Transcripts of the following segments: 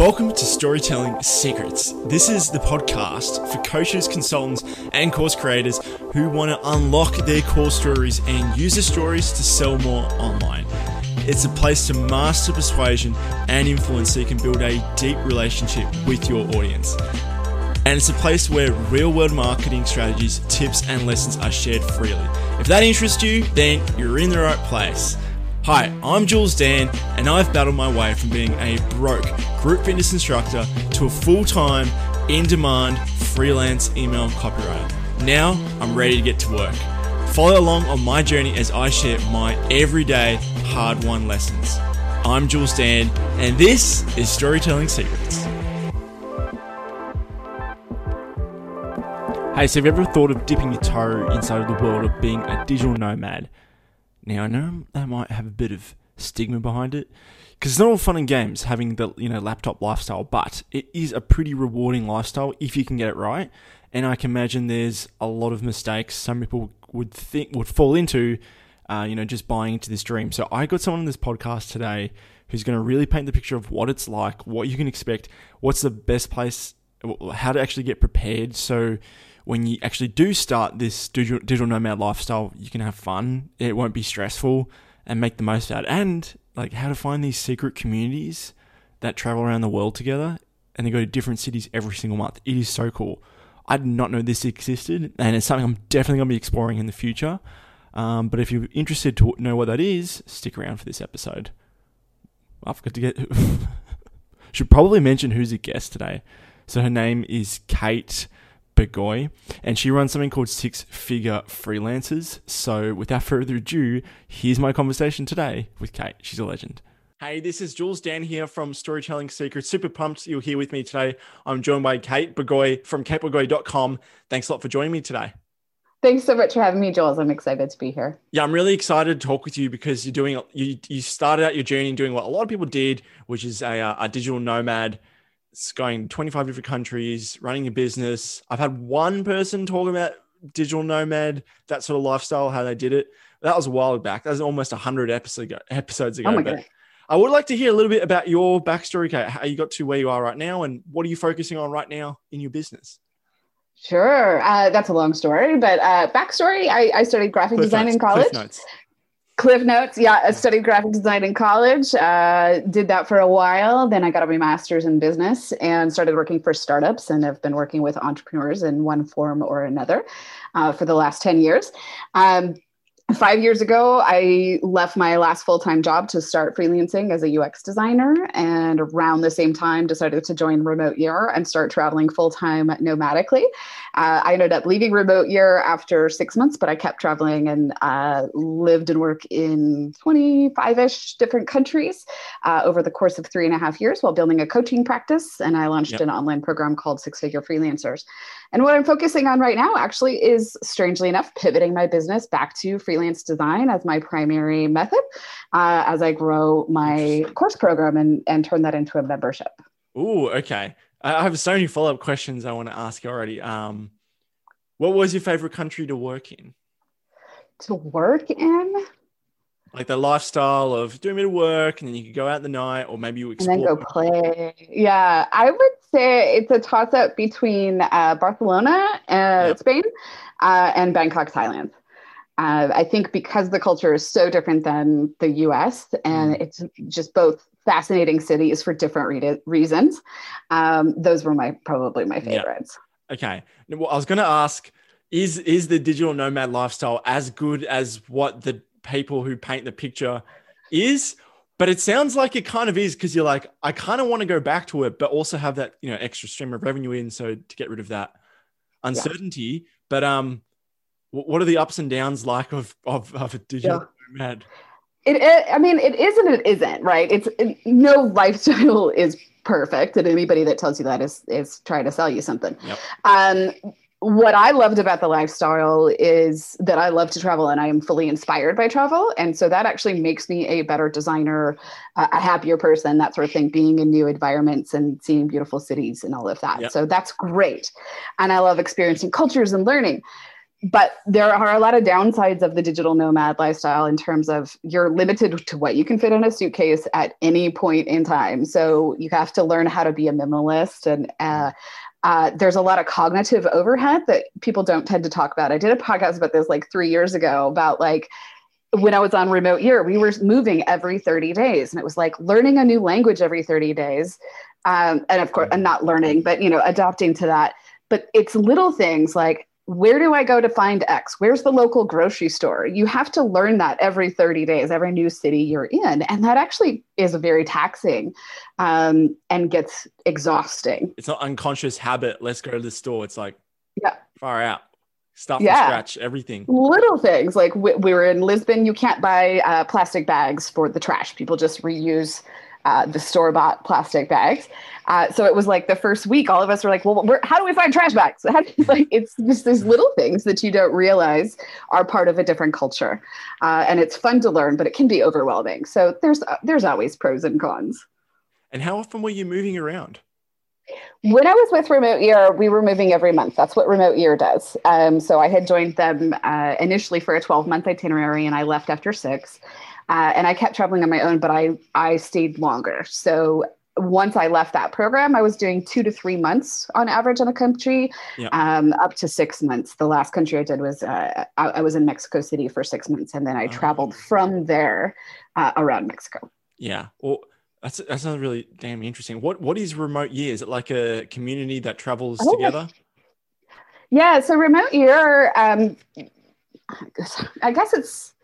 Welcome to Storytelling Secrets. This is the podcast for coaches, consultants, and course creators who want to unlock their core stories and use the stories to sell more online. It's a place to master persuasion and influence so you can build a deep relationship with your audience. And it's a place where real world marketing strategies, tips, and lessons are shared freely. If that interests you, then you're in the right place. Hi, I'm Jules Dan, and I've battled my way from being a broke group fitness instructor to a full time, in demand freelance email copywriter. Now I'm ready to get to work. Follow along on my journey as I share my everyday hard won lessons. I'm Jules Dan, and this is Storytelling Secrets. Hey, so have you ever thought of dipping your toe inside of the world of being a digital nomad? Now I know that might have a bit of stigma behind it because it's not all fun and games having the you know laptop lifestyle, but it is a pretty rewarding lifestyle if you can get it right. And I can imagine there's a lot of mistakes some people would think would fall into, uh, you know, just buying into this dream. So I got someone on this podcast today who's going to really paint the picture of what it's like, what you can expect, what's the best place, how to actually get prepared. So when you actually do start this digital, nomad lifestyle, you can have fun. It won't be stressful and make the most out. And like how to find these secret communities that travel around the world together and they go to different cities every single month. It is so cool. I did not know this existed, and it's something I'm definitely going to be exploring in the future. Um, but if you're interested to know what that is, stick around for this episode. I forgot to get. Should probably mention who's a guest today. So her name is Kate Bagoy, and she runs something called Six Figure Freelancers. So, without further ado, here's my conversation today with Kate. She's a legend. Hey, this is Jules Dan here from Storytelling Secrets. Super pumped you're here with me today. I'm joined by Kate Bagoy from katebagoy.com. Thanks a lot for joining me today. Thanks so much for having me, Jules. I'm excited to be here. Yeah, I'm really excited to talk with you because you're doing you you started out your journey doing what a lot of people did, which is a, uh, a digital nomad it's going 25 different countries, running a business. I've had one person talk about digital nomad, that sort of lifestyle, how they did it. That was a while back. That was almost 100 episodes ago. Episodes ago. Oh but I would like to hear a little bit about your backstory, Kate, how you got to where you are right now, and what are you focusing on right now in your business? Sure. Uh, that's a long story, but uh, backstory I, I studied graphic Cliff design notes, in college. Cliff Notes. Yeah, I studied graphic design in college. Uh, did that for a while. Then I got my master's in business and started working for startups and I've been working with entrepreneurs in one form or another uh, for the last 10 years. Um, five years ago, I left my last full time job to start freelancing as a UX designer. And around the same time, decided to join Remote Year and start traveling full time nomadically. Uh, I ended up leaving Remote Year after six months, but I kept traveling and uh, lived and worked in 25 ish different countries uh, over the course of three and a half years while building a coaching practice. And I launched yep. an online program called Six Figure Freelancers. And what I'm focusing on right now actually is, strangely enough, pivoting my business back to freelance design as my primary method uh, as I grow my course program and, and turn that into a membership. Oh, okay. I have so many follow up questions I want to ask you already. Um, what was your favorite country to work in? To work in? like the lifestyle of doing a bit of work and then you could go out the night or maybe you explore. And then go play. Yeah, I would say it's a toss up between uh, Barcelona, uh, yep. Spain, uh, and Bangkok, Thailand. Uh, I think because the culture is so different than the US and mm. it's just both fascinating cities for different re- reasons. Um, those were my probably my favorites. Yep. Okay. Well, I was going to ask is is the digital nomad lifestyle as good as what the people who paint the picture is but it sounds like it kind of is because you're like i kind of want to go back to it but also have that you know extra stream of revenue in so to get rid of that uncertainty yeah. but um what are the ups and downs like of of, of a digital yeah. nomad it, it, i mean it isn't it isn't right it's it, no lifestyle is perfect and anybody that tells you that is is trying to sell you something yep. um what I loved about the lifestyle is that I love to travel and I am fully inspired by travel. And so that actually makes me a better designer, uh, a happier person, that sort of thing, being in new environments and seeing beautiful cities and all of that. Yep. So that's great. And I love experiencing cultures and learning. But there are a lot of downsides of the digital nomad lifestyle in terms of you're limited to what you can fit in a suitcase at any point in time. So you have to learn how to be a minimalist and uh, uh, there's a lot of cognitive overhead that people don't tend to talk about. I did a podcast about this like three years ago about like when I was on remote year, we were moving every 30 days, and it was like learning a new language every 30 days. Um, and of course, and not learning, but you know, adapting to that. But it's little things like where do I go to find X? Where's the local grocery store? You have to learn that every 30 days, every new city you're in. And that actually is very taxing um, and gets exhausting. It's not unconscious habit. Let's go to the store. It's like, yeah, far out. Stuff yeah. from scratch, everything. Little things like we, we were in Lisbon, you can't buy uh, plastic bags for the trash. People just reuse uh, the store bought plastic bags. Uh, so it was like the first week, all of us were like, well, how do we find trash bags? like, it's just these little things that you don't realize are part of a different culture. Uh, and it's fun to learn, but it can be overwhelming. So there's, uh, there's always pros and cons. And how often were you moving around? When I was with Remote Year, we were moving every month. That's what Remote Year does. Um, so I had joined them uh, initially for a 12 month itinerary and I left after six. Uh, and I kept traveling on my own, but I I stayed longer. So once I left that program, I was doing two to three months on average in a country, um, up to six months. The last country I did was uh, I, I, was in Mexico City for six months, and then I oh. traveled from there uh, around Mexico. Yeah, well, that's that sounds really damn interesting. What what is remote year? Is it like a community that travels oh, together? Yeah, so remote year. Um, I guess it's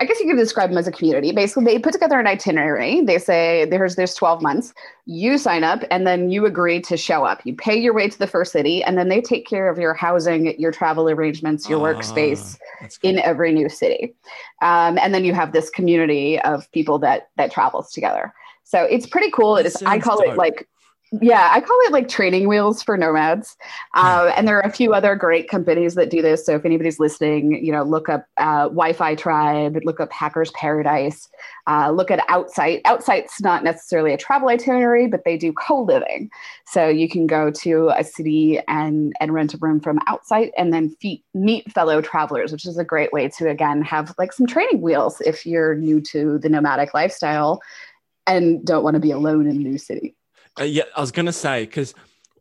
I guess you could describe them as a community. Basically, they put together an itinerary. They say there's there's 12 months. You sign up and then you agree to show up. You pay your way to the first city and then they take care of your housing, your travel arrangements, your uh, workspace cool. in every new city. Um, and then you have this community of people that that travels together. So it's pretty cool. It is I call dope. it like yeah, I call it like training wheels for nomads. Uh, and there are a few other great companies that do this. So if anybody's listening, you know, look up uh, Wi-Fi Tribe, look up Hackers Paradise, uh, look at Outsite. Outsite's not necessarily a travel itinerary, but they do co-living. So you can go to a city and and rent a room from Outsite, and then meet fellow travelers, which is a great way to again have like some training wheels if you're new to the nomadic lifestyle and don't want to be alone in a new city. Uh, yeah, I was gonna say because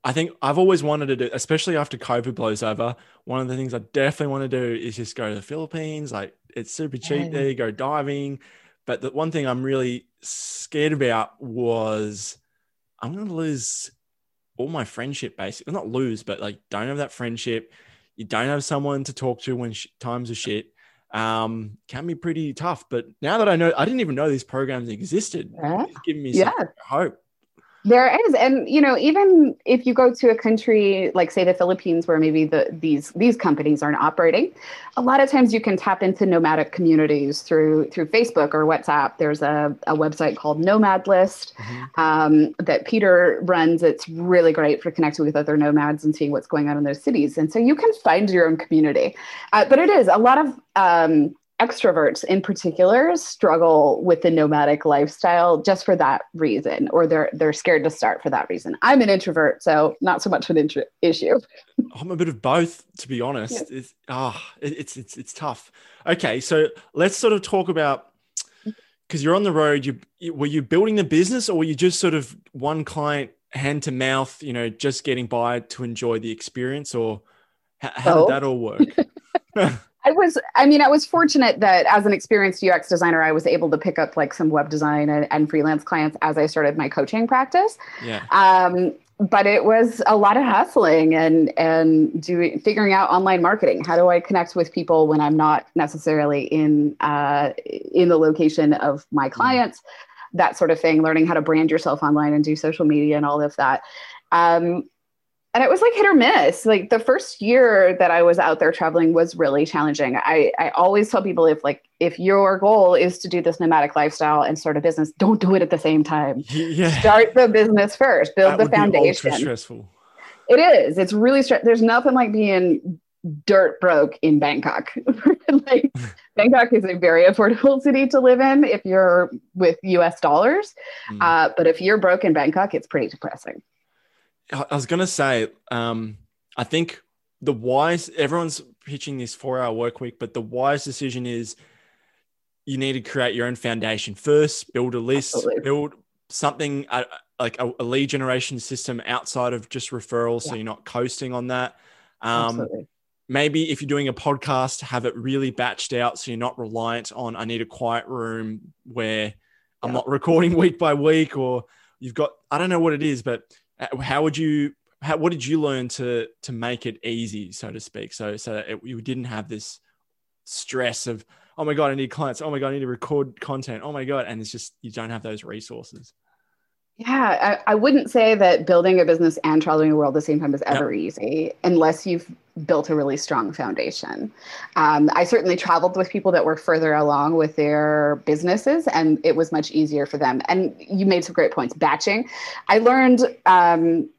I think I've always wanted to do, especially after COVID blows over. One of the things I definitely want to do is just go to the Philippines. Like it's super cheap yeah. there, go diving. But the one thing I'm really scared about was I'm gonna lose all my friendship. Basically, not lose, but like don't have that friendship. You don't have someone to talk to when sh- times are shit. Um, can be pretty tough. But now that I know, I didn't even know these programs existed. Yeah. It's giving me yeah. hope. There is, and you know, even if you go to a country like, say, the Philippines, where maybe the these these companies aren't operating, a lot of times you can tap into nomadic communities through through Facebook or WhatsApp. There's a, a website called Nomad List mm-hmm. um, that Peter runs. It's really great for connecting with other nomads and seeing what's going on in those cities. And so you can find your own community. Uh, but it is a lot of um, extroverts in particular struggle with the nomadic lifestyle just for that reason or they're they're scared to start for that reason. I'm an introvert so not so much of an intro- issue. I'm a bit of both to be honest. Yeah. it's ah oh, it's it's it's tough. Okay so let's sort of talk about because you're on the road you, you were you building the business or were you just sort of one client hand to mouth you know just getting by to enjoy the experience or how, how oh. did that all work I was, I mean, I was fortunate that as an experienced UX designer, I was able to pick up like some web design and, and freelance clients as I started my coaching practice. Yeah. Um, but it was a lot of hustling and and doing figuring out online marketing. How do I connect with people when I'm not necessarily in uh, in the location of my mm. clients? That sort of thing. Learning how to brand yourself online and do social media and all of that. Um, and it was like hit or miss. Like the first year that I was out there traveling was really challenging. I, I always tell people if like if your goal is to do this nomadic lifestyle and start a business, don't do it at the same time. Yeah. Start the business first. Build that the foundation. stressful. It is. It's really stressful. There's nothing like being dirt broke in Bangkok. like Bangkok is a very affordable city to live in if you're with US dollars. Mm. Uh, but if you're broke in Bangkok, it's pretty depressing. I was gonna say, um, I think the wise everyone's pitching this four hour work week, but the wise decision is you need to create your own foundation first, build a list, Absolutely. build something uh, like a, a, lead generation system outside of just referrals. Yeah. So you're not coasting on that. Um, maybe if you're doing a podcast, have it really batched out so you're not reliant on, I need a quiet room where I'm not recording week by week or you've got, I don't know what it is, but Uh, how would you how, what did you learn to to make it easy, so to speak? So so it, you didn't have this stress of oh my god, I need clients. Oh my god, I need to record content. Oh my god, and it's just you don't have those resources. Yeah, I, I wouldn't say that building a business and traveling the world at the same time is ever yep. easy unless you've built a really strong foundation. Um, I certainly traveled with people that were further along with their businesses, and it was much easier for them. And you made some great points. Batching, I learned. Um,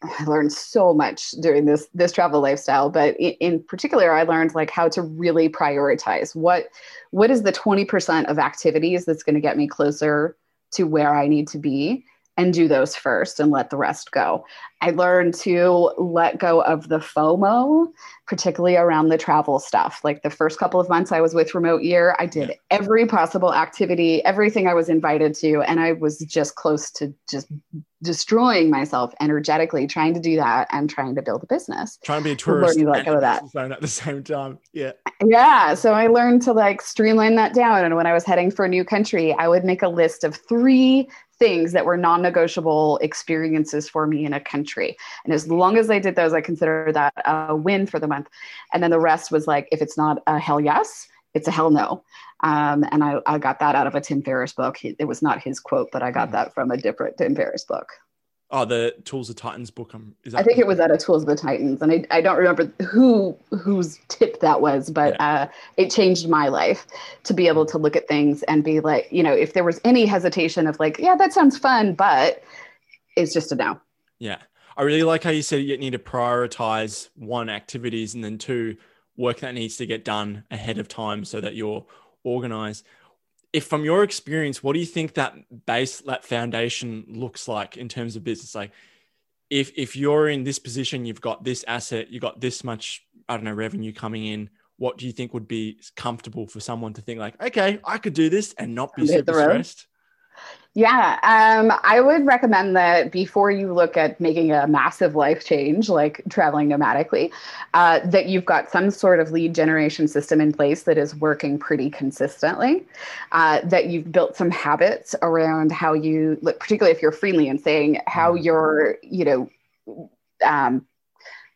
I learned so much during this this travel lifestyle, but in, in, particular, I learned like how to really prioritize what what is the twenty percent of activities that's going to get me closer to where I need to be, and do those first and let the rest go. I learned to let go of the FOMO, particularly around the travel stuff. Like the first couple of months I was with Remote Year, I did every possible activity, everything I was invited to, and I was just close to just destroying myself energetically trying to do that and trying to build a business. Trying to be a tourist learning to let go of that. at the same time. Yeah. Yeah. So I learned to like streamline that down. And when I was heading for a new country, I would make a list of three things that were non-negotiable experiences for me in a country. And as long as i did those i consider that a win for the month. And then the rest was like if it's not a hell yes it's a hell no. Um, and I, I got that out of a tim ferriss book. It was not his quote but i got hmm. that from a different tim ferriss book Oh, the Tools of Titans book. Um, is I think it was at a Tools of the Titans, and I, I don't remember who whose tip that was, but yeah. uh, it changed my life to be able to look at things and be like, you know, if there was any hesitation of like, yeah, that sounds fun, but it's just a no. Yeah, I really like how you said you need to prioritize one activities and then two work that needs to get done ahead of time so that you're organized if from your experience, what do you think that base, that foundation looks like in terms of business? Like, if if you're in this position, you've got this asset, you've got this much, I don't know, revenue coming in. What do you think would be comfortable for someone to think like, okay, I could do this and not be super stressed? Yeah, um, I would recommend that before you look at making a massive life change, like traveling nomadically, uh, that you've got some sort of lead generation system in place that is working pretty consistently. Uh, that you've built some habits around how you, particularly if you're freelancing, how mm-hmm. you're, you know, um,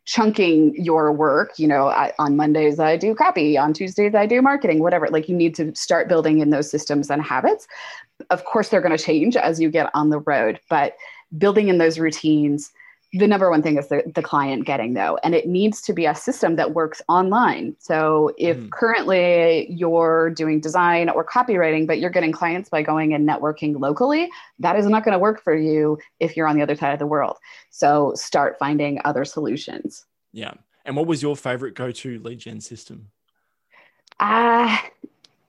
chunking your work you know I, on mondays i do copy on tuesdays i do marketing whatever like you need to start building in those systems and habits. Of course they're going to change as you get on the road but building in those routines the number one thing is the, the client getting though and it needs to be a system that works online. So if mm. currently you're doing design or copywriting but you're getting clients by going and networking locally that is not going to work for you if you're on the other side of the world. So start finding other solutions. Yeah. And what was your favorite go-to lead gen system? Uh,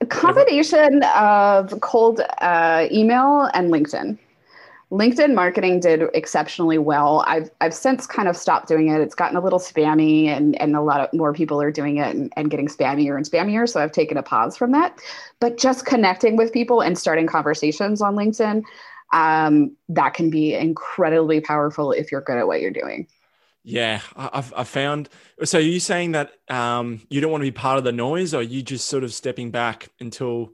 a combination of cold uh, email and linkedin LinkedIn marketing did exceptionally well. I've I've since kind of stopped doing it. It's gotten a little spammy and, and a lot of more people are doing it and, and getting spammier and spammier. So I've taken a pause from that. But just connecting with people and starting conversations on LinkedIn, um, that can be incredibly powerful if you're good at what you're doing. Yeah, I've, I've found. So are you saying that um, you don't want to be part of the noise, or are you just sort of stepping back until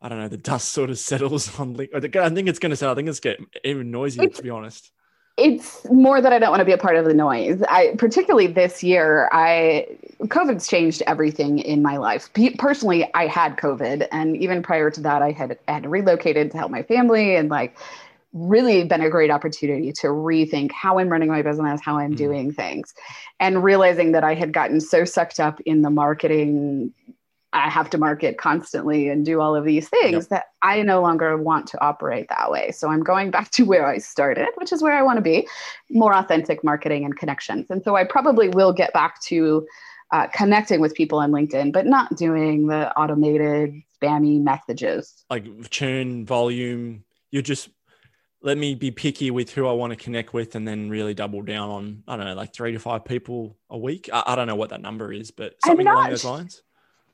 I don't know, the dust sort of settles on. I think it's going to settle. I think it's get even noisier, it's, to be honest. It's more that I don't want to be a part of the noise. I particularly this year, I COVID's changed everything in my life. Personally, I had COVID, and even prior to that, I had I had relocated to help my family, and like really been a great opportunity to rethink how I'm running my business, how I'm mm. doing things, and realizing that I had gotten so sucked up in the marketing I have to market constantly and do all of these things yep. that I no longer want to operate that way. So I'm going back to where I started, which is where I want to be more authentic marketing and connections. And so I probably will get back to uh, connecting with people on LinkedIn, but not doing the automated spammy messages. Like churn volume, you're just let me be picky with who I want to connect with and then really double down on, I don't know, like three to five people a week. I, I don't know what that number is, but something not, along those lines.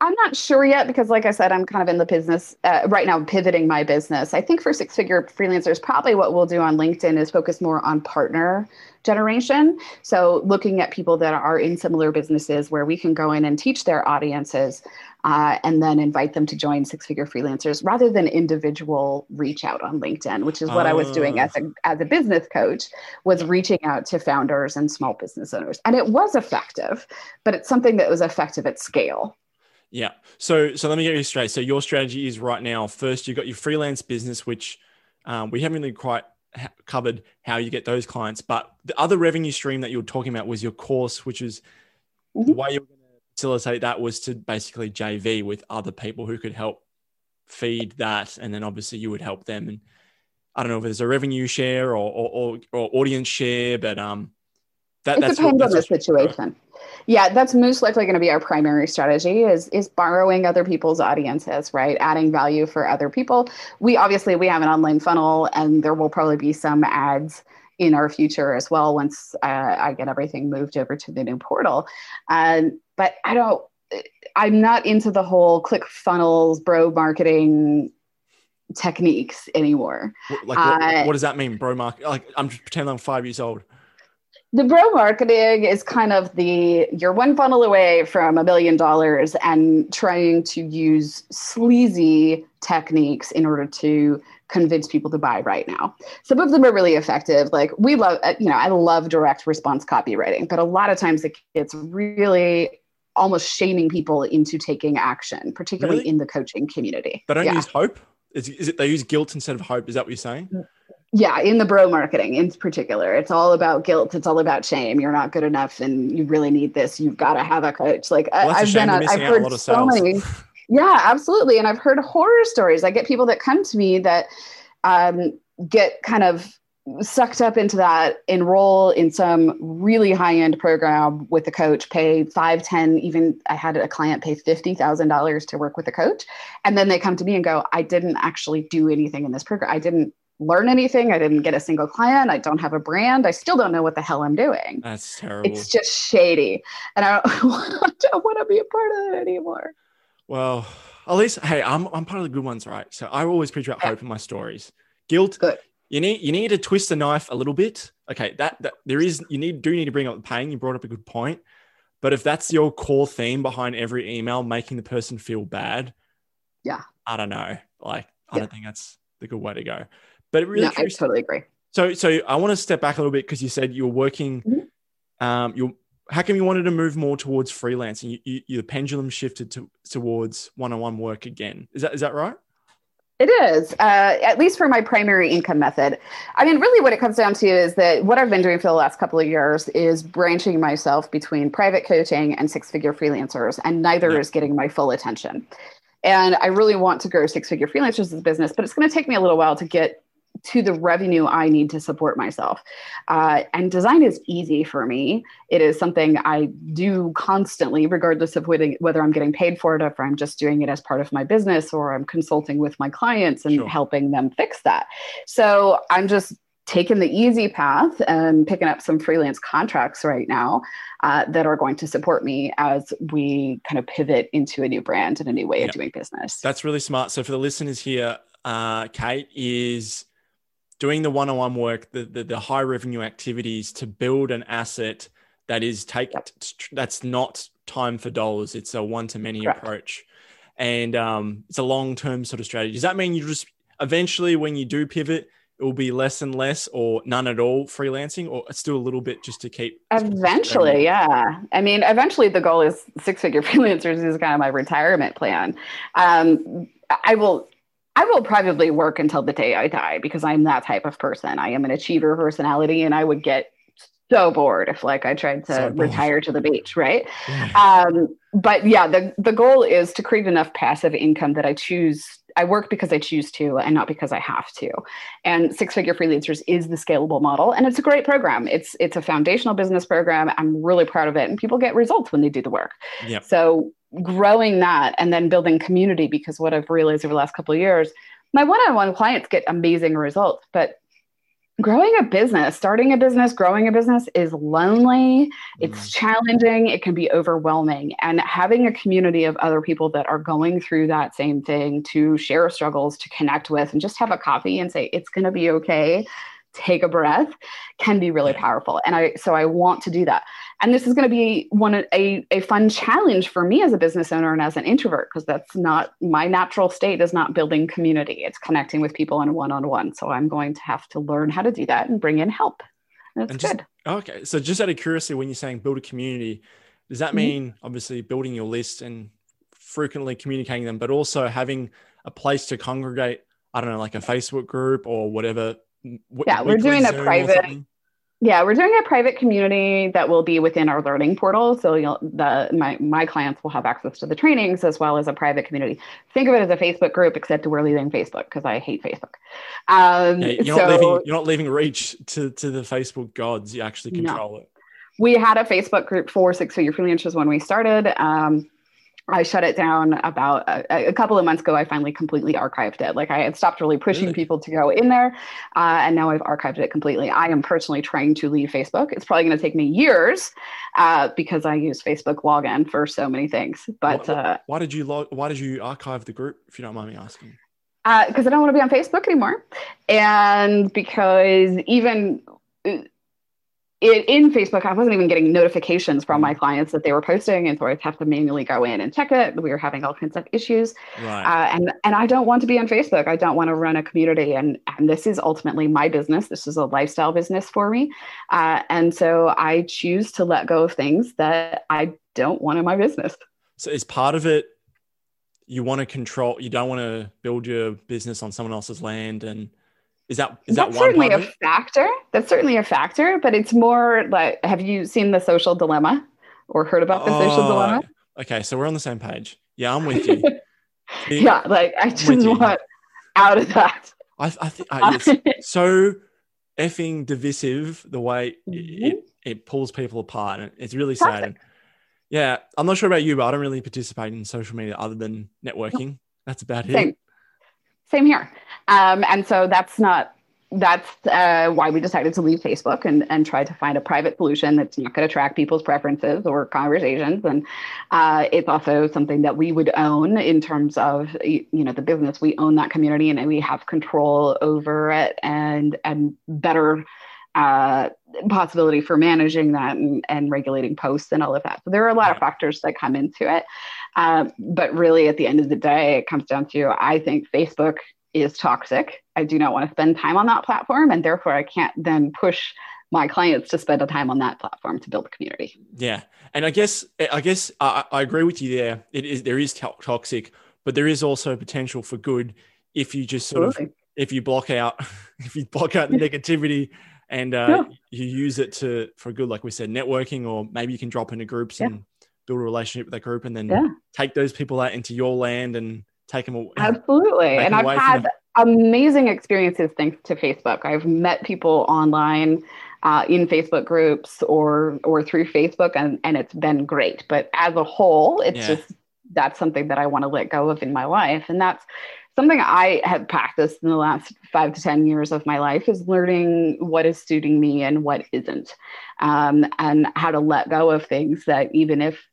I'm not sure yet because, like I said, I'm kind of in the business uh, right now, pivoting my business. I think for six figure freelancers, probably what we'll do on LinkedIn is focus more on partner generation. So, looking at people that are in similar businesses where we can go in and teach their audiences uh, and then invite them to join six figure freelancers rather than individual reach out on linkedin which is what i was doing as a, ah. as a business coach was reaching out to founders and small business owners and it was effective but it's something that was effective at scale yeah so so let me get you straight so your strategy is right now first you've got your freelance business which um, we haven't really quite covered how you get those clients but the other revenue stream that you were talking about was your course which is mm-hmm. the way you're going to facilitate that was to basically JV with other people who could help feed that, and then obviously you would help them. And I don't know if there's a revenue share or or, or audience share, but um, that, it depends what, on the situation. Yeah, that's most likely going to be our primary strategy is is borrowing other people's audiences, right? Adding value for other people. We obviously we have an online funnel, and there will probably be some ads in our future as well once uh, I get everything moved over to the new portal. Um, but I don't, I'm not into the whole click funnels, bro marketing techniques anymore. Like, what, uh, what does that mean, bro market? Like, I'm just pretending I'm five years old. The bro marketing is kind of the you're one funnel away from a million dollars and trying to use sleazy techniques in order to convince people to buy right now. Some of them are really effective. Like we love, uh, you know, I love direct response copywriting, but a lot of times it gets really almost shaming people into taking action, particularly really? in the coaching community. They don't yeah. use hope. Is, is it they use guilt instead of hope? Is that what you're saying? Mm. Yeah, in the bro marketing in particular, it's all about guilt. It's all about shame. You're not good enough, and you really need this. You've got to have a coach. Like well, I've been, on, I've heard so many. Yeah, absolutely, and I've heard horror stories. I get people that come to me that um, get kind of sucked up into that, enroll in some really high end program with a coach, pay five, ten, even I had a client pay $50,000 to work with a coach. And then they come to me and go, I didn't actually do anything in this program. I didn't learn anything. I didn't get a single client. I don't have a brand. I still don't know what the hell I'm doing. That's terrible. It's just shady. And I don't, don't want to be a part of it anymore. Well, at least, hey, I'm, I'm part of the good ones, right? So I always preach about hope in my stories. Guilt, good you need you need to twist the knife a little bit. Okay, that, that there is you need do need to bring up the pain. You brought up a good point. But if that's your core theme behind every email, making the person feel bad, yeah, I don't know. Like I don't think that's the good way to go. But it really, no, I totally agree. So, so I want to step back a little bit because you said you're working. Mm-hmm. Um, you how come you wanted to move more towards freelancing? You, you, you the pendulum shifted to, towards one-on-one work again. Is that is that right? It is, uh, at least for my primary income method. I mean, really, what it comes down to is that what I've been doing for the last couple of years is branching myself between private coaching and six figure freelancers, and neither yeah. is getting my full attention. And I really want to grow six figure freelancers as a business, but it's going to take me a little while to get to the revenue I need to support myself. Uh, and design is easy for me. It is something I do constantly, regardless of whether, whether I'm getting paid for it or if I'm just doing it as part of my business or I'm consulting with my clients and sure. helping them fix that. So I'm just taking the easy path and picking up some freelance contracts right now uh, that are going to support me as we kind of pivot into a new brand and a new way yep. of doing business. That's really smart. So for the listeners here, uh, Kate is doing the one-on-one work, the, the, the high revenue activities to build an asset that is take that's not time for dollars. It's a one-to-many approach, and um, it's a long-term sort of strategy. Does that mean you just eventually, when you do pivot, it will be less and less or none at all freelancing or still a little bit just to keep eventually yeah. I mean eventually the goal is six figure freelancers is kind of my retirement plan. Um, i will I will probably work until the day I die because I'm that type of person. I am an achiever personality and I would get so bored if like I tried to so retire to the beach, right? Yeah. Um, but yeah, the the goal is to create enough passive income that I choose I work because I choose to and not because I have to. And Six Figure Freelancers is the scalable model and it's a great program. It's it's a foundational business program. I'm really proud of it and people get results when they do the work. Yep. So growing that and then building community because what I've realized over the last couple of years, my one-on-one clients get amazing results, but growing a business, starting a business, growing a business is lonely, it's mm. challenging, it can be overwhelming. And having a community of other people that are going through that same thing to share struggles, to connect with, and just have a coffee and say, it's going to be okay take a breath can be really powerful. And i so i want to do that and this is going to be one a, a fun challenge for me as a business owner and as an introvert because that's not my natural state is not building community it's connecting with people on one-on-one so i'm going to have to learn how to do that and bring in help that's and just, good okay so just out of curiosity when you're saying build a community does that mm-hmm. mean mm-hmm. obviously building your list and frequently communicating them but also having a place to congregate i don't know like a facebook group or whatever yeah, we're doing a private. Yeah, we're doing a private community that will be within our learning portal. So you'll, the my my clients will have access to the trainings as well as a private community. Think of it as a Facebook group, except we're leaving Facebook because I hate Facebook. Um, yeah, you're, so, not leaving, you're not leaving reach to to the Facebook gods. You actually control no. it. We had a Facebook group for six figure freelancers when we started. Um, I shut it down about a, a, couple of months ago. I finally completely archived it. Like I had stopped really pushing really? people to go in there, uh, and now I've archived it completely. I am personally trying to leave Facebook. It's probably going to take me years uh, because I use Facebook login for so many things. But why, uh, why did you log? Why did you archive the group? If you don't mind me asking. Because uh, I don't want to be on Facebook anymore, and because even it, in Facebook, I wasn't even getting notifications from my clients that they were posting, and so I'd have to manually go in and check it. We were having all kinds of issues, right. uh, and and I don't want to be on Facebook. I don't want to run a community, and and this is ultimately my business. This is a lifestyle business for me, uh, and so I choose to let go of things that I don't want in my business. So is part of it you want to control? You don't want to build your business on someone else's land and is that is That's that certainly a factor? That's certainly a factor, but it's more like have you seen the social dilemma or heard about the oh, social dilemma? Okay, so we're on the same page. Yeah, I'm with you. yeah, like I just want out of that. I, I think uh, it's so effing divisive the way mm-hmm. it, it pulls people apart, and it's really sad. And yeah, I'm not sure about you, but I don't really participate in social media other than networking. That's about Same. it. Same here. Um, and so that's not that's uh, why we decided to leave Facebook and, and try to find a private solution that's not going to track people's preferences or conversations. And uh, it's also something that we would own in terms of you know the business. We own that community and we have control over it and and better uh, possibility for managing that and, and, regulating posts and all of that. So there are a lot of factors that come into it. Um, but really, at the end of the day, it comes down to I think Facebook is toxic. I do not want to spend time on that platform, and therefore I can't then push my clients to spend the time on that platform to build a community. Yeah, and I guess I guess I, I agree with you there. It is there is toxic, but there is also potential for good if you just sort Absolutely. of if you block out if you block out the negativity and uh, yeah. you use it to for good, like we said, networking, or maybe you can drop into groups yeah. and build a relationship with that group, and then yeah. take those people out into your land and take them. Absolutely, and I've had amazing experiences thanks to Facebook. I've met people online. Uh, in Facebook groups or or through Facebook, and and it's been great. But as a whole, it's just that's something that I want to let go of in my life, and that's something I have practiced in the last five to 10 years of my life is learning what is suiting me and what isn't, um, and how to let go of things that even if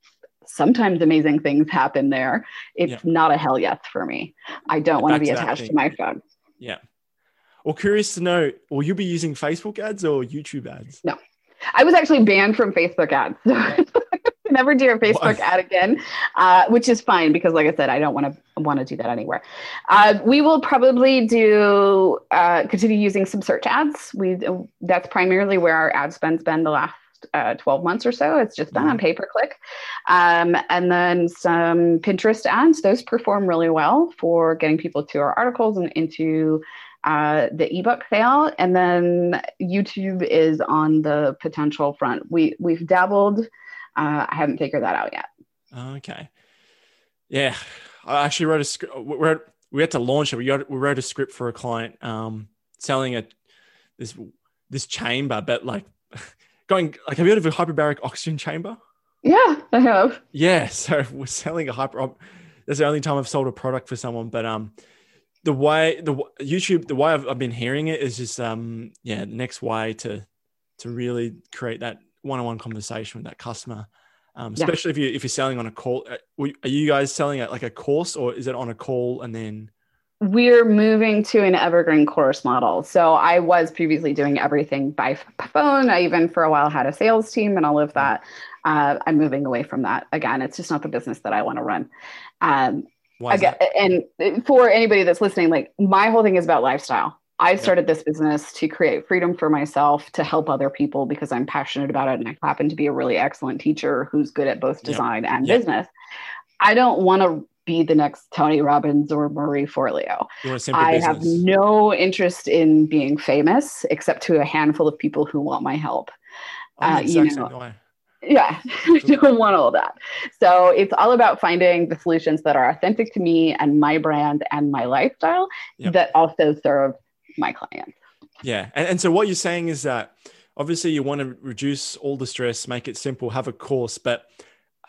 sometimes amazing things happen there, it's yeah. not a hell yes for me. I don't want to be attached to my phone. Yeah. Well, curious to know, will you be using Facebook ads or YouTube ads? No. I was actually banned from Facebook ads. never do a Facebook what? ad again, uh, which is fine because, like I said, I don't want to want to do that anywhere. Uh, we will probably do uh, continue using some search ads. We that's primarily where our ad spend's been the last uh, 12 months or so. It's just done mm-hmm. on pay per click. Um, and then some Pinterest ads. Those perform really well for getting people to our articles and into uh, the ebook sale. And then YouTube is on the potential front. We, we've dabbled uh, I haven't figured that out yet. Okay. Yeah, I actually wrote a script. We we had to launch it. We wrote a script for a client um, selling a this this chamber, but like going like have you heard of a hyperbaric oxygen chamber? Yeah, I have. Yeah, so we're selling a hyper. That's the only time I've sold a product for someone, but um, the way the YouTube the way I've, I've been hearing it is just um yeah the next way to to really create that one-on-one conversation with that customer um, especially yeah. if you if you're selling on a call uh, are you guys selling it like a course or is it on a call and then we're moving to an evergreen course model. So i was previously doing everything by phone. I even for a while had a sales team and all of that. Uh, i'm moving away from that. Again it's just not the business that i want to run. Um, again, and for anybody that's listening like my whole thing is about lifestyle. I started this business to create freedom for myself to help other people because I'm passionate about it and I happen to be a really excellent teacher who's good at both design and business. I don't want to be the next Tony Robbins or Marie Forleo. I business. have no interest in being famous except to a handful of people who want my help. Uh, you know, yeah, I don't want all that. So it's all about finding the solutions that are authentic to me and my brand and my lifestyle yep. that also serve my clients. Yeah. And, and so what you're saying is that obviously you want to reduce all the stress, make it simple, have a course, but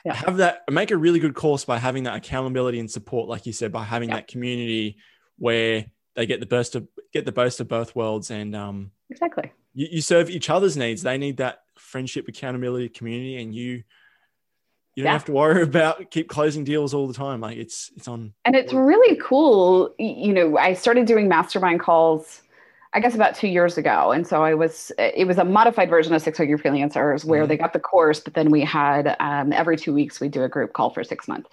yeah. have that make a really good course by having that accountability and support, like you said, by having yeah. that community where they get the best of get the best of both worlds and um exactly you, you serve each other's needs. They need that friendship, accountability, community, and you you don't yeah. have to worry about keep closing deals all the time like it's it's on and it's really cool you know i started doing mastermind calls i guess about two years ago and so i was it was a modified version of six figure freelancers where mm-hmm. they got the course but then we had um, every two weeks we do a group call for six months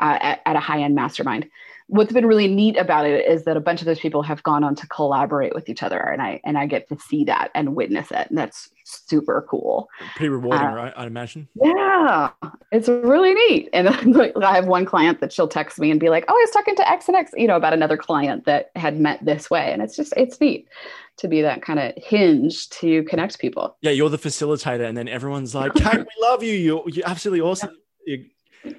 uh, at, at a high-end mastermind what's been really neat about it is that a bunch of those people have gone on to collaborate with each other and i and i get to see that and witness it and that's super cool. Pretty rewarding uh, right? I imagine. Yeah it's really neat. And i have one client that she'll text me and be like oh i was talking to x and x you know about another client that had met this way and it's just it's neat to be that kind of hinge to connect people. Yeah you're the facilitator and then everyone's like kate we love you. You're, you're absolutely awesome. Yeah. you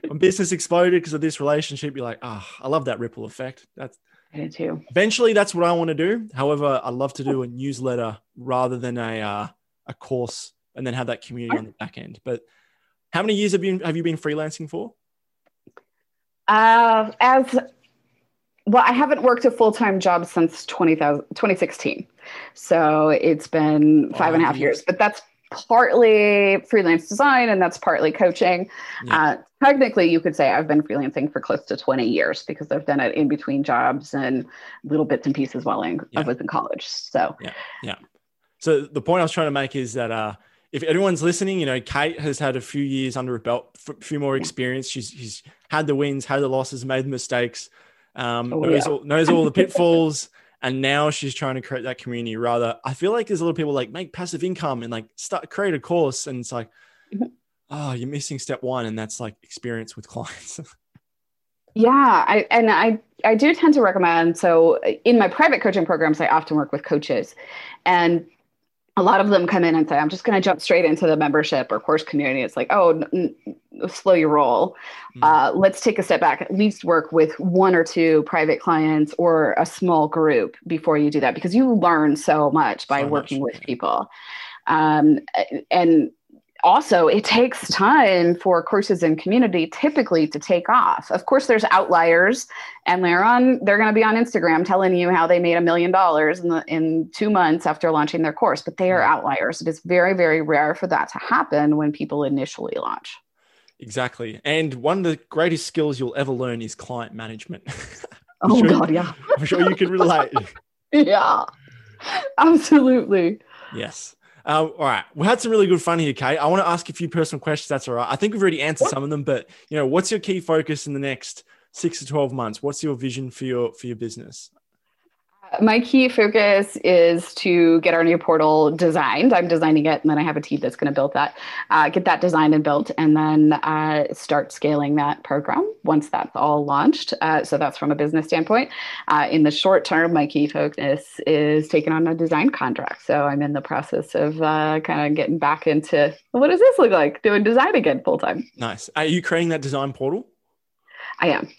when business exploded because of this relationship, you're like, ah, oh, I love that ripple effect. That's I too. Eventually, that's what I want to do. However, I love to do a newsletter rather than a uh, a course, and then have that community on the back end. But how many years have you have you been freelancing for? Uh, as well, I haven't worked a full time job since 20, 2016. So it's been five and a half years, but that's partly freelance design and that's partly coaching. Yeah. Uh, technically, you could say I've been freelancing for close to 20 years because I've done it in between jobs and little bits and pieces while in, yeah. I was in college. So, yeah. Yeah. So the point I was trying to make is that, uh, if anyone's listening, you know, Kate has had a few years under her belt, a few more experience. She's, she's had the wins, had the losses, made the mistakes, um, oh, knows, yeah. all, knows all the pitfalls. and now she's trying to create that community. Rather i feel like there's a lot of people like make passive income and like start create a course. And it's like mm-hmm. oh you're missing step one and that's like experience with clients. Yeah I, and i i do tend to recommend so in my private coaching programs i often work with coaches. And a lot of them come in and say, I'm just going to jump straight into the membership or course community. It's like, oh, n- n- slow your roll. Mm. Uh, let's take a step back, at least work with one or two private clients or a small group before you do that, because you learn so much by so working much. with people. Um, and also it takes time for courses in community typically to take off. Of course there's outliers and they're on they're going to be on instagram telling you how they made a million dollars in the in two months after launching their course but they are mm-hmm. outliers. It is very very rare for that to happen when people initially launch. Exactly. And one of the greatest skills you'll ever learn is client management. Oh sure, god yeah. I'm sure you can relate. Yeah absolutely. Yes uh, all right, we had some really good fun here, Kate. I want to ask a few personal questions. That's all right. I think we've already answered some of them, but you know, what's your key focus in the next six to twelve months? What's your vision for your for your business? My key focus is to get our new portal designed. I'm designing it, and then I have a team that's going to build that, uh, get that designed and built, and then uh, start scaling that program once that's all launched. Uh, so that's from a business standpoint. Uh, in the short term, my key focus is taking on a design contract. So I'm in the process of uh, kind of getting back into what does this look like? Doing design again full time. Nice. Are you creating that design portal? I am.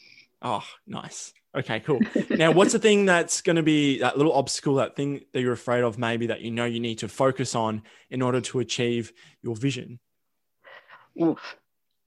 Oh, nice. Okay, cool. now, what's the thing that's going to be that little obstacle, that thing that you're afraid of, maybe that you know you need to focus on in order to achieve your vision? Oof.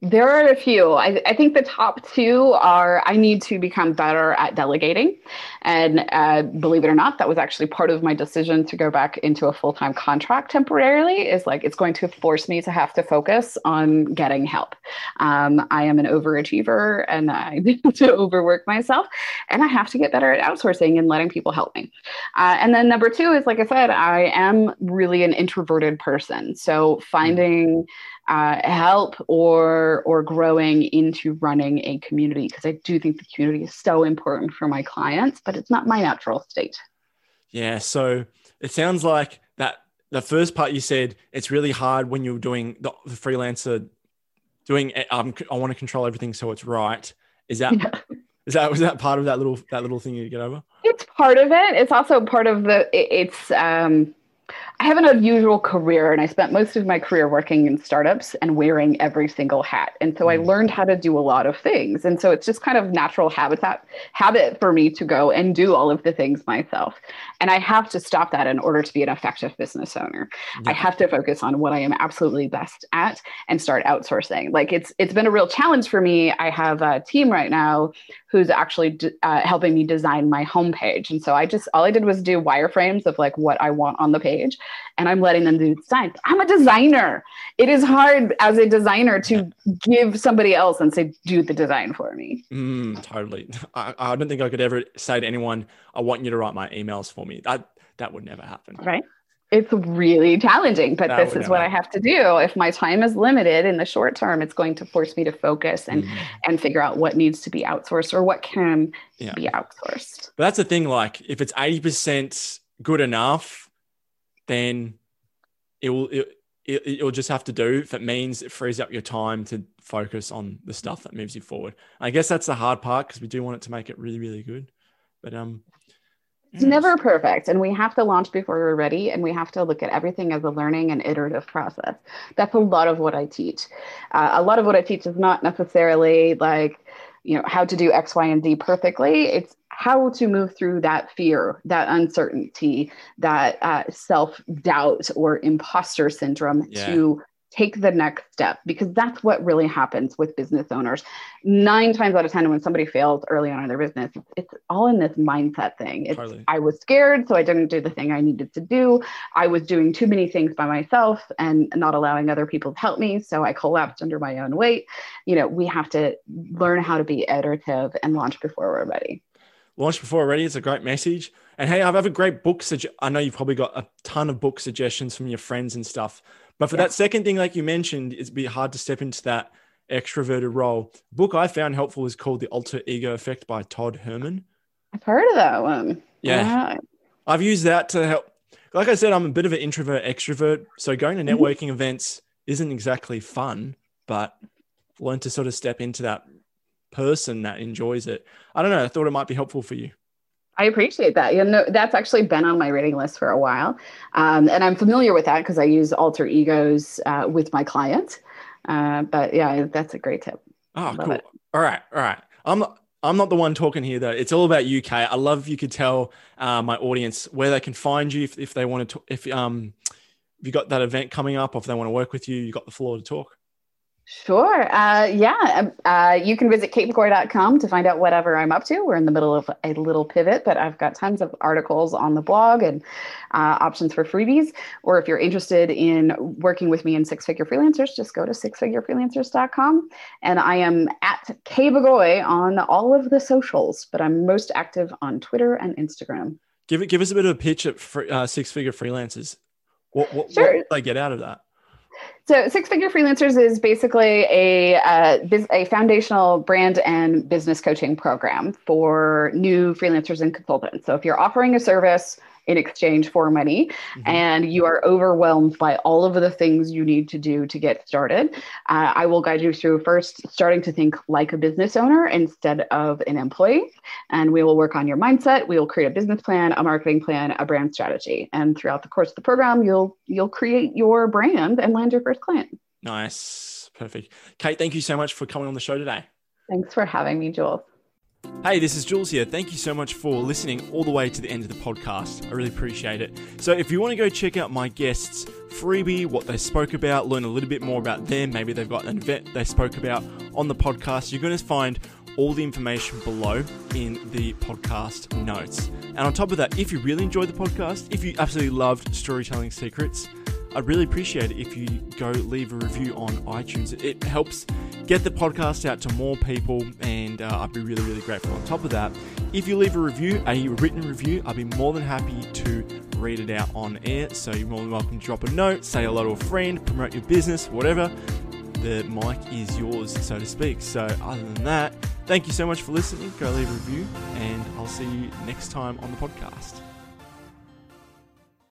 There are a few. I, I, think the top two are I need to become better at delegating. And uh, believe it or not, that was actually part of my decision to go back into a full time contract temporarily. Is like it's going to force me to have to focus on getting help. Um, I am an overachiever and I need to overwork myself. And I have to get better at outsourcing and letting people help me. Uh, and then number two is, like I said, I am really an introverted person. So finding uh, help or or growing into running a community because I do think the community is so important for my clients, but it's not my natural state. Yeah, so it sounds like that the first part you said it's really hard when you're doing the, the freelancer doing um, I want to control everything so it's right. Is that yeah. is that was that part of that little that little thing you get over? It's part of it. It's also part of the it's um I have an unusual career, and I spent most of my career working in startups and wearing every single hat. And so I mm. learned how to do a lot of things. And so it's just kind of natural habitat habit for me to go and do all of the things myself. And I have to stop that in order to be an effective business owner. Yeah. I have to focus on what I am absolutely best at and start outsourcing. Like it's it's been a real challenge for me. I have a team right now who's actually uh, helping me design my homepage. And so I just all I did was do wireframes of like what I want on the page and I'm letting them do the design. I'm a designer. It is hard as a designer to give somebody else and say, do the design for me. Mm, totally. I, I don't think I could ever say to anyone, I want you to write my emails for me. That, that would never happen. Right. It's really challenging, but that this is what I have to do. If my time is limited in the short term, it's going to force me to focus and mm. and figure out what needs to be outsourced or what can yeah. be outsourced. But that's the thing. Like, if it's eighty percent good enough, then it will it, it, will just have to do if it means it frees up your time to focus on the stuff that moves you forward. I guess that's the hard part because we do want it to make it really, really good. But um it's never perfect and we have to launch before we're ready and we have to look at everything as a learning and iterative process that's a lot of what i teach uh, a lot of what i teach is not necessarily like you know how to do x y and z perfectly it's how to move through that fear, that uncertainty, that uh, self doubt or imposter syndrome yeah. to take the next step because that's what really happens with business owners. Nine times out of 10, when somebody fails early on in their business, it's all in this mindset thing. It's, I was scared, so I didn't do the thing I needed to do. I was doing too many things by myself and not allowing other people to help me. So I collapsed under my own weight. You know, we have to learn how to be iterative and launch before we're ready launched before already. It's a great message. And hey, I've a great book. Suge- I know you've probably got a ton of book suggestions from your friends and stuff. But for yeah. that second thing, like you mentioned, it'd be hard to step into that extroverted role. The book I found helpful is called The Alter Ego Effect by Todd Herman. I've heard of that one. Yeah. yeah. I've used that to help. Like I said, I'm a bit of an introvert extrovert. So going to mm-hmm. networking mm-hmm. events isn't exactly fun, but learn to sort of step into that person that enjoys it. I don't know. I thought it might be helpful for you. I appreciate that. You know, that's actually been on my reading list for a while. Um, and I'm familiar with that because I use alter egos uh, with my clients. Uh, but yeah, that's a great tip. Oh, cool. It. All right. All right. I'm not, I'm not the one talking here though. It's all about UK. I love if you could tell uh, my audience where they can find you if, if they want to, if, um, if you got that event coming up or if they want to work with you, you got the floor to talk. Sure. Uh, yeah. Um, uh, you can visit katebagoy.com to find out whatever I'm up to. We're in the middle of a little pivot, but I've got tons of articles on the blog and uh, options for freebies. Or if you're interested in working with me in Six Figure Freelancers, just go to sixfigurefreelancers.com. And I am at kbagoy on all of the socials, but I'm most active on Twitter and Instagram. Give it. Give us a bit of a pitch at free, uh, Six Figure Freelancers. What, what, sure. what do they get out of that? So, Six Figure Freelancers is basically a uh, a foundational brand and business coaching program for new freelancers and consultants. So, if you're offering a service in exchange for money mm-hmm. and you are overwhelmed by all of the things you need to do to get started, uh, I will guide you through first starting to think like a business owner instead of an employee. And we will work on your mindset. We will create a business plan, a marketing plan, a brand strategy. And throughout the course of the program, you'll you'll create your brand and land your first client. Nice. Perfect. Kate, thank you so much for coming on the show today. Thanks for having me, Jules. Hey, this is Jules here. Thank you so much for listening all the way to the end of the podcast. I really appreciate it. So, if you want to go check out my guests' freebie, what they spoke about, learn a little bit more about them, maybe they've got an event they spoke about on the podcast, you're going to find all the information below in the podcast notes. And on top of that, if you really enjoyed the podcast, if you absolutely loved Storytelling Secrets, I'd really appreciate it if you go leave a review on iTunes. It helps get the podcast out to more people, and uh, I'd be really, really grateful. On top of that, if you leave a review, a written review, I'd be more than happy to read it out on air. So you're more than welcome to drop a note, say hello to a friend, promote your business, whatever. The mic is yours, so to speak. So, other than that, Thank you so much for listening. Go leave a review, and I'll see you next time on the podcast.